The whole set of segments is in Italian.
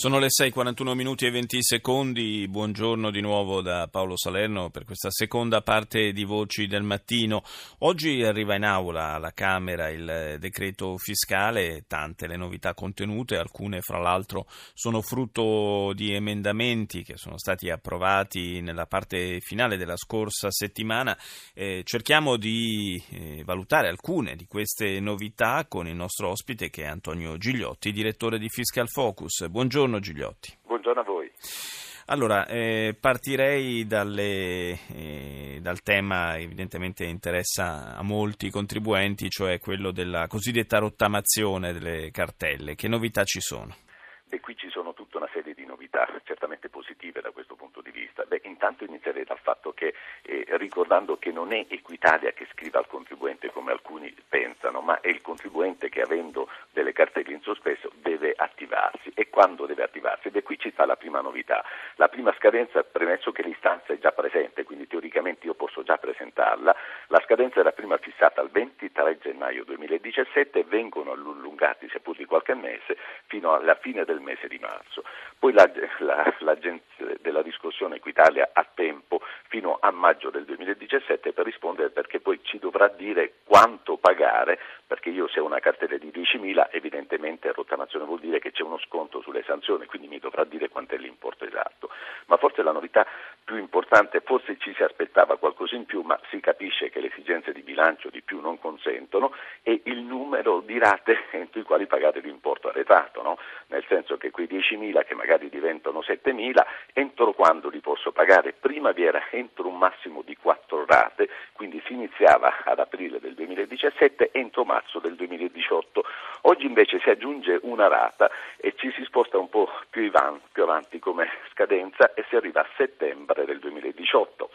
Sono le 6:41 minuti e 20 secondi. Buongiorno di nuovo da Paolo Salerno per questa seconda parte di Voci del Mattino. Oggi arriva in aula alla Camera il decreto fiscale, tante le novità contenute, alcune fra l'altro sono frutto di emendamenti che sono stati approvati nella parte finale della scorsa settimana. Eh, cerchiamo di eh, valutare alcune di queste novità con il nostro ospite che è Antonio Gigliotti, direttore di Fiscal Focus. Buongiorno. Buongiorno Gigliotti. Buongiorno a voi. Allora, eh, partirei dalle, eh, dal tema che evidentemente interessa a molti contribuenti, cioè quello della cosiddetta rottamazione delle cartelle. Che novità ci sono? Beh, qui ci sono tutta una serie di novità certamente positive da questo punto di vista. Beh, intanto inizierei dal fatto che, eh, ricordando che non è Equitalia che scrive al contribuente come alcuni pensano, ma è il contribuente che avendo delle cartelle in sospeso deve attivarsi. E quando deve attivarsi? Ed è qui ci sta la prima novità. La prima scadenza, premesso che l'istanza è già presente, quindi teoricamente io posso già presentarla, la scadenza era prima fissata al 23 gennaio 2017 e vengono allungati, seppur di qualche mese, fino alla fine del mese di marzo. Poi la, la, l'Agenzia della riscossione Equitalia ha tempo fino a maggio del 2017 per rispondere perché poi ci dovrà dire quanto pagare, perché io se ho una cartella di 10.000 evidentemente rottamazione vuol dire che c'è uno sconto sulle sanzioni, quindi mi dovrà dire quanto è l'importo esatto. Ma forse la novità più importante, forse ci si aspettava qualcosa in più, ma si capisce che le esigenze di bilancio di più non consentono, è il numero di rate entro i quali pagare l'importo arretrato, no? nel senso che quei 10.000 che magari diventano 7.000, entro quando li posso pagare? Prima vi era entro un massimo di 4 rate, quindi si iniziava ad aprile del 2017 entro marzo del 2018. Oggi invece si aggiunge una rata e ci si sposta un po' più avanti come scadenza e si arriva a settembre del 2018.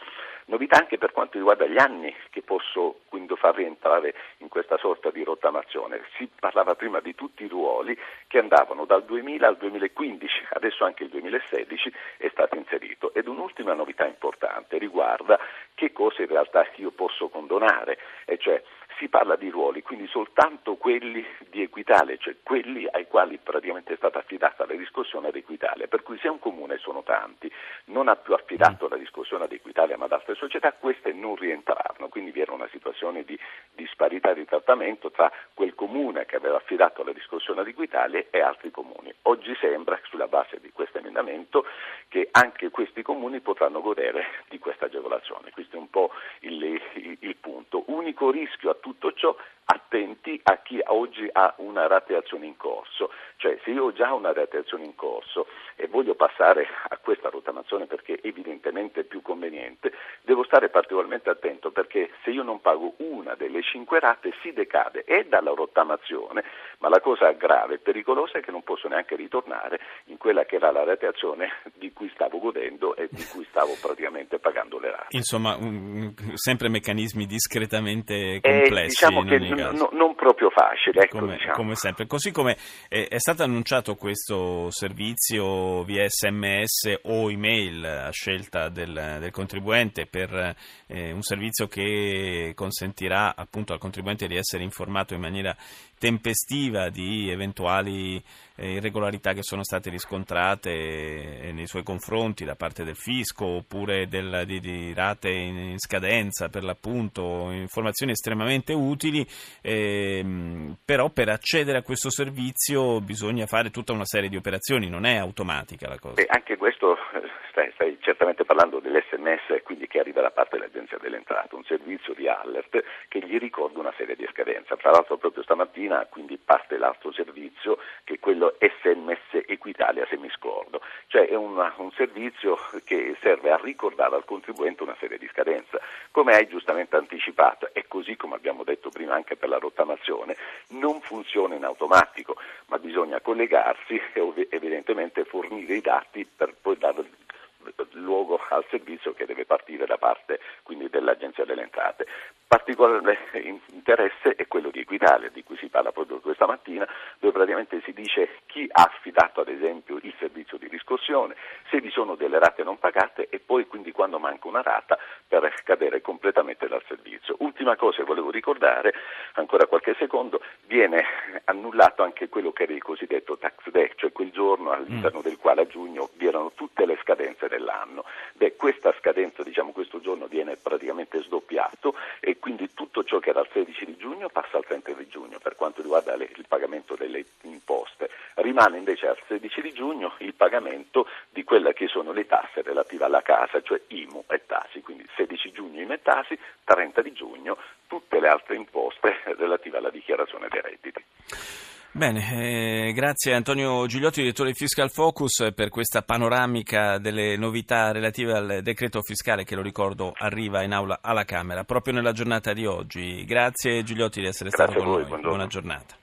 Novità anche per quanto riguarda gli anni che posso quindi far rientrare in questa sorta di rottamazione. Si parlava prima di tutti i ruoli che andavano dal 2000 al 2015, adesso anche il 2016 è stato inserito. Ed un'ultima novità importante riguarda che cosa in realtà io posso condonare, e cioè si parla di ruoli, quindi soltanto quelli di Equitalia, cioè quelli ai quali praticamente è stata affidata la riscossione ad Equitalia, per cui se un comune sono tanti, non ha più affidato la riscossione ad Equitalia ma ad altre società, queste non rientrarono, quindi vi era una situazione di disparità di trattamento tra quel comune che aveva affidato la riscossione ad Equitalia e altri comuni. Oggi sembra, sulla base di questo emendamento, che anche questi comuni potranno godere di questa agevolazione. Questo è un po' il, il, il punto. Unico rischio a tutto ciò attenti a chi oggi ha una rateazione in corso, cioè se io ho già una rateazione in corso e voglio passare a questa rottamazione perché evidentemente è più conveniente, devo stare particolarmente attento perché se io non pago una delle cinque rate si decade e dalla rottamazione, ma la cosa grave e pericolosa è che non posso neanche ritornare in quella che era la rateazione di cui stavo godendo di cui stavo praticamente pagando le rate. Insomma, um, sempre meccanismi discretamente complessi. Eh, diciamo che n- non proprio facile, ecco, come, diciamo. come, sempre. Così come è, è, stato annunciato questo servizio via sms o email a scelta del, del contribuente per eh, un servizio che consentirà appunto al contribuente di essere informato in maniera tempestiva di eventuali eh, irregolarità che sono state riscontrate eh, nei suoi confronti da parte del fisco oppure del, di, di, rate in, in, scadenza per l'appunto, informazioni estremamente utili, ehm, però per accedere a questo servizio bisogna fare tutta una serie di operazioni, non è automatica la cosa. Beh, anche questo eh, stai, stai certamente parlando dell'SMS, quindi che arriva da parte dell'Agenzia delle Entrate, un servizio di alert che gli ricorda una serie di scadenze. Tra l'altro proprio stamattina quindi parte l'altro servizio che è quello SMS Equitalia se mi scordo, cioè è una, un servizio che serve a ricordare al contribuente una serie di scadenze. Come hai giustamente anticipato e così come abbiamo detto prima anche per la rottamazione, non funziona in automatico, ma bisogna collegarsi e evidentemente fornire i dati per poi dare luogo al servizio che deve partire da parte quindi dell'Agenzia delle Entrate. Particolare interesse è quello di Equitalia, di cui si parla proprio questa mattina, dove praticamente si dice chi ha affidato ad esempio il servizio di riscossione, se vi sono delle rate non pagate e poi quindi quando manca una rata per scadere completamente dal servizio. Ultima cosa che volevo ricordare, ancora qualche secondo, viene annullato anche quello che era il cosiddetto tax day, cioè quel giorno all'interno mm. del quale a giugno vi erano tutte le scadenze dell'anno. Beh, questa scadenza, diciamo questo giorno viene praticamente sdoppiato e quindi tutto ciò che era il 16 di giugno passa al 30 di giugno per quanto riguarda le, il pagamento delle imposte. Rimane invece al 16 di giugno il pagamento di quelle che sono le tasse relative alla casa, cioè IMU e tassi, quindi 16 giugno IMU e tassi, 30 di giugno le altre imposte relative alla dichiarazione dei redditi. Bene, eh, grazie Antonio Gigliotti, direttore di Fiscal Focus, per questa panoramica delle novità relative al decreto fiscale che, lo ricordo, arriva in aula alla Camera proprio nella giornata di oggi. Grazie Gigliotti di essere grazie stato con voi, noi. Buongiorno. Buona giornata.